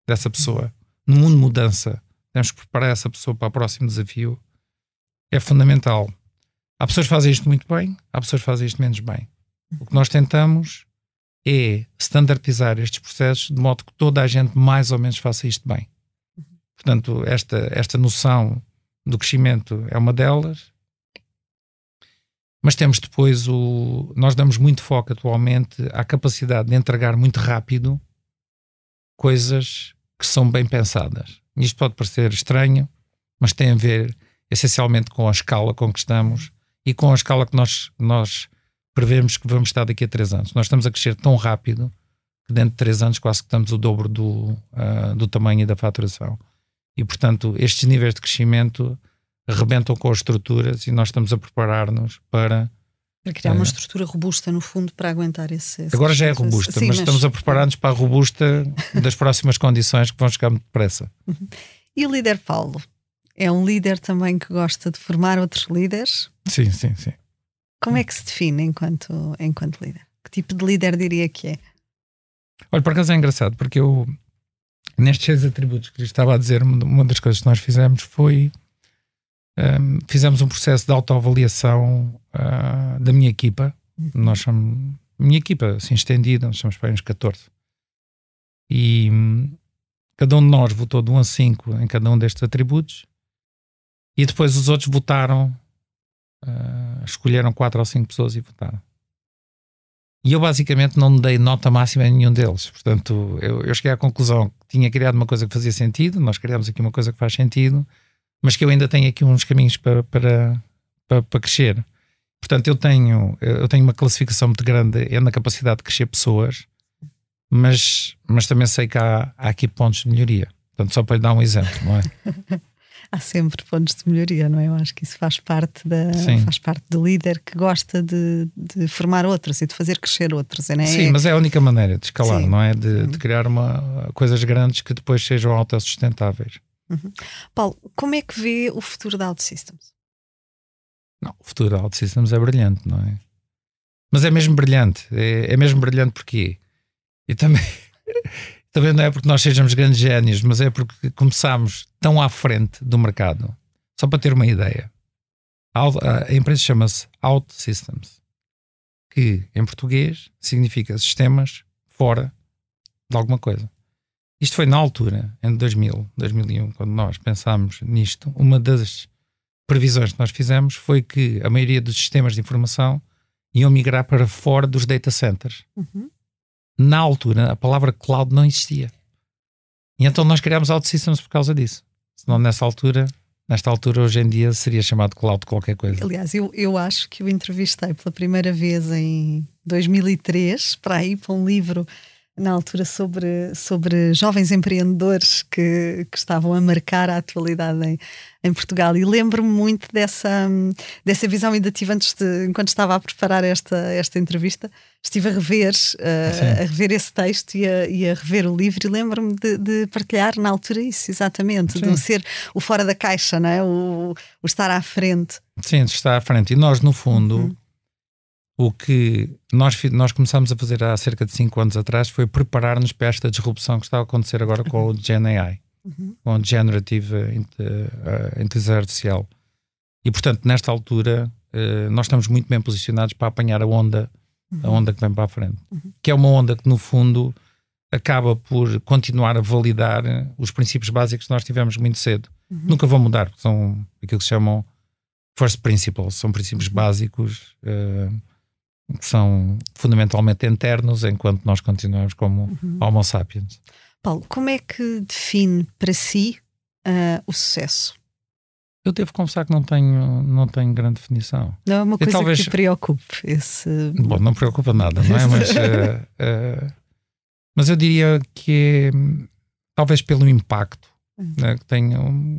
dessa pessoa. No mundo de mudança, temos que preparar essa pessoa para o próximo desafio. É fundamental. Há pessoas que fazem isto muito bem, há pessoas que fazem isto menos bem. O que nós tentamos é standardizar estes processos de modo que toda a gente mais ou menos faça isto bem. Portanto, esta, esta noção do crescimento é uma delas. Mas temos depois o. Nós damos muito foco atualmente à capacidade de entregar muito rápido coisas que são bem pensadas. Isto pode parecer estranho, mas tem a ver essencialmente com a escala com que estamos e com a escala que nós, nós prevemos que vamos estar daqui a três anos. Nós estamos a crescer tão rápido que dentro de três anos quase que estamos o dobro do, uh, do tamanho e da faturação. E, portanto, estes níveis de crescimento arrebentam com as estruturas e nós estamos a preparar-nos para para criar é. uma estrutura robusta, no fundo, para aguentar esse. esse Agora já é robusta, Sim, mas, mas, estamos a preparar-nos para a robusta das próximas condições que vão chegar muito depressa. <laughs> Uhum. E o líder Paulo? É um líder também que gosta de formar outros líderes? Sim, sim, sim. Como é que se define enquanto, enquanto líder? Que tipo de líder diria que é? Olha, por acaso é engraçado, porque eu, nestes seis atributos que lhe estava a dizer, uma das coisas que nós fizemos foi um, fizemos um processo de autoavaliação uh, da minha equipa. Nós somos, minha equipa, assim estendida, nós somos para uns 14. E um, cada um de nós votou de 1 a 5 em cada um destes atributos e depois os outros votaram, uh, escolheram 4 ou 5 pessoas e votaram. E eu basicamente não dei nota máxima a nenhum deles. Portanto, eu, eu cheguei à conclusão que tinha criado uma coisa que fazia sentido, nós criamos aqui uma coisa que faz sentido, mas que eu ainda tenho aqui uns caminhos para, para, para, para crescer. Portanto, eu tenho, eu tenho uma classificação muito grande é na capacidade de crescer pessoas, mas, mas também sei que há, há aqui pontos de melhoria. Portanto, só para lhe dar um exemplo, não é? <laughs> há sempre pontos de melhoria, não é? Eu acho que isso faz parte, da, faz parte do líder que gosta de, de formar outros e de fazer crescer outros. Não é? Sim, mas é a única maneira de escalar, Sim. não é? De, de, criar uma, coisas grandes que depois sejam autossustentáveis. Uhum. Paulo, como é que vê o futuro da OutSystems? Não, o futuro da OutSystems é brilhante, não é? Mas é mesmo brilhante. É, é mesmo brilhante porque. E também. Também não é porque nós sejamos grandes génios, mas é porque começámos tão à frente do mercado. Só para ter uma ideia. A empresa chama-se OutSystems, que em português significa sistemas fora de alguma coisa. Isto foi na altura, em 2000, 2001, quando nós pensámos nisto. Uma das previsões que nós fizemos foi que a maioria dos sistemas de informação iam migrar para fora dos data centers. Uhum. Na altura, a palavra cloud não existia. E então nós criámos OutSystems por causa disso. Senão, nessa altura, nesta altura, hoje em dia, seria chamado cloud qualquer coisa. Aliás, eu, eu acho que o entrevistei pela primeira vez em 2003 para ir para um livro na altura sobre, sobre jovens empreendedores que, que estavam a marcar a atualidade em, em Portugal. E lembro-me muito dessa, dessa visão, ainda tive antes de, enquanto estava a preparar esta, esta entrevista, estive a rever, uh, a rever esse texto e a, e a rever o livro e lembro-me de, de, partilhar na altura isso, exatamente, Sim. de ser o fora da caixa, não é? o, o estar à frente. Sim, estar à frente. E nós, no fundo. Uhum o que nós, nós começámos a fazer há cerca de 5 anos atrás foi preparar-nos para esta disrupção que está a acontecer agora com o <laughs> Gen AI, uhum. com o Generative uh, Inteligência Artificial. E, portanto, nesta altura, uh, nós estamos muito bem posicionados para apanhar a onda, uhum. a onda que vem para a frente. Uhum. Que é uma onda que, no fundo, acaba por continuar a validar os princípios básicos que nós tivemos muito cedo. Uhum. Nunca vão mudar, são aquilo que se chamam first principles, são princípios uhum. básicos. Uh, que são fundamentalmente internos, enquanto nós continuamos como uhum. Homo sapiens. Paulo, como é que define para si uh, o sucesso? Eu devo confessar que não tenho, não tenho grande definição. Não é uma coisa talvez... que preocupe. Esse... Bom, não preocupa nada, não é? Mas, uh, <laughs> uh, mas eu diria que é, talvez pelo impacto uhum. né, que, tem,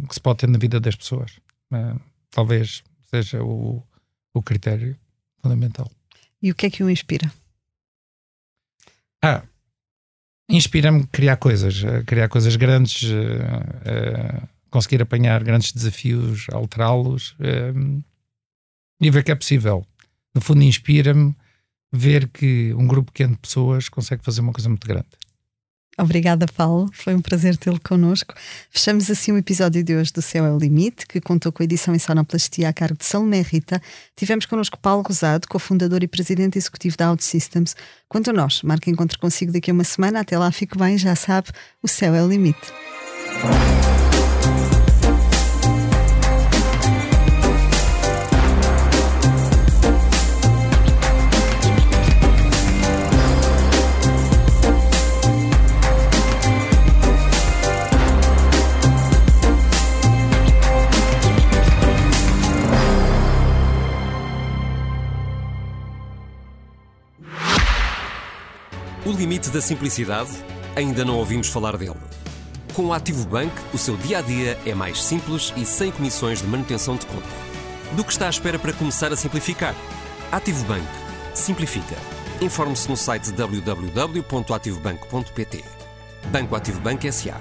que se pode ter na vida das pessoas. talvez seja o, o critério fundamental. E o que é que o inspira? Ah, inspira-me criar coisas, criar coisas grandes, uh, uh, conseguir apanhar grandes desafios, alterá-los uh, e ver que é possível. No fundo, inspira-me ver que um grupo pequeno de pessoas consegue fazer uma coisa muito grande. Obrigada, Paulo. Foi um prazer tê-lo connosco. Fechamos assim o episódio de hoje do Céu é o Limite, que contou com a edição em sonoplastia a cargo de Salomé Rita. Tivemos connosco Paulo Rosado, cofundador e presidente executivo da OutSystems. Quanto a nós, marque encontro consigo daqui a uma semana. Até lá, fique bem, já sabe, o céu é o limite. Limite da simplicidade? Ainda não ouvimos falar dele. Com o Ativo Bank, o seu dia a dia é mais simples e sem comissões de manutenção de conta. Do que está à espera para começar a simplificar? Ativo Bank. Simplifica. Informe-se no site www.ativobank.pt. Banco Ativo Bank S.A.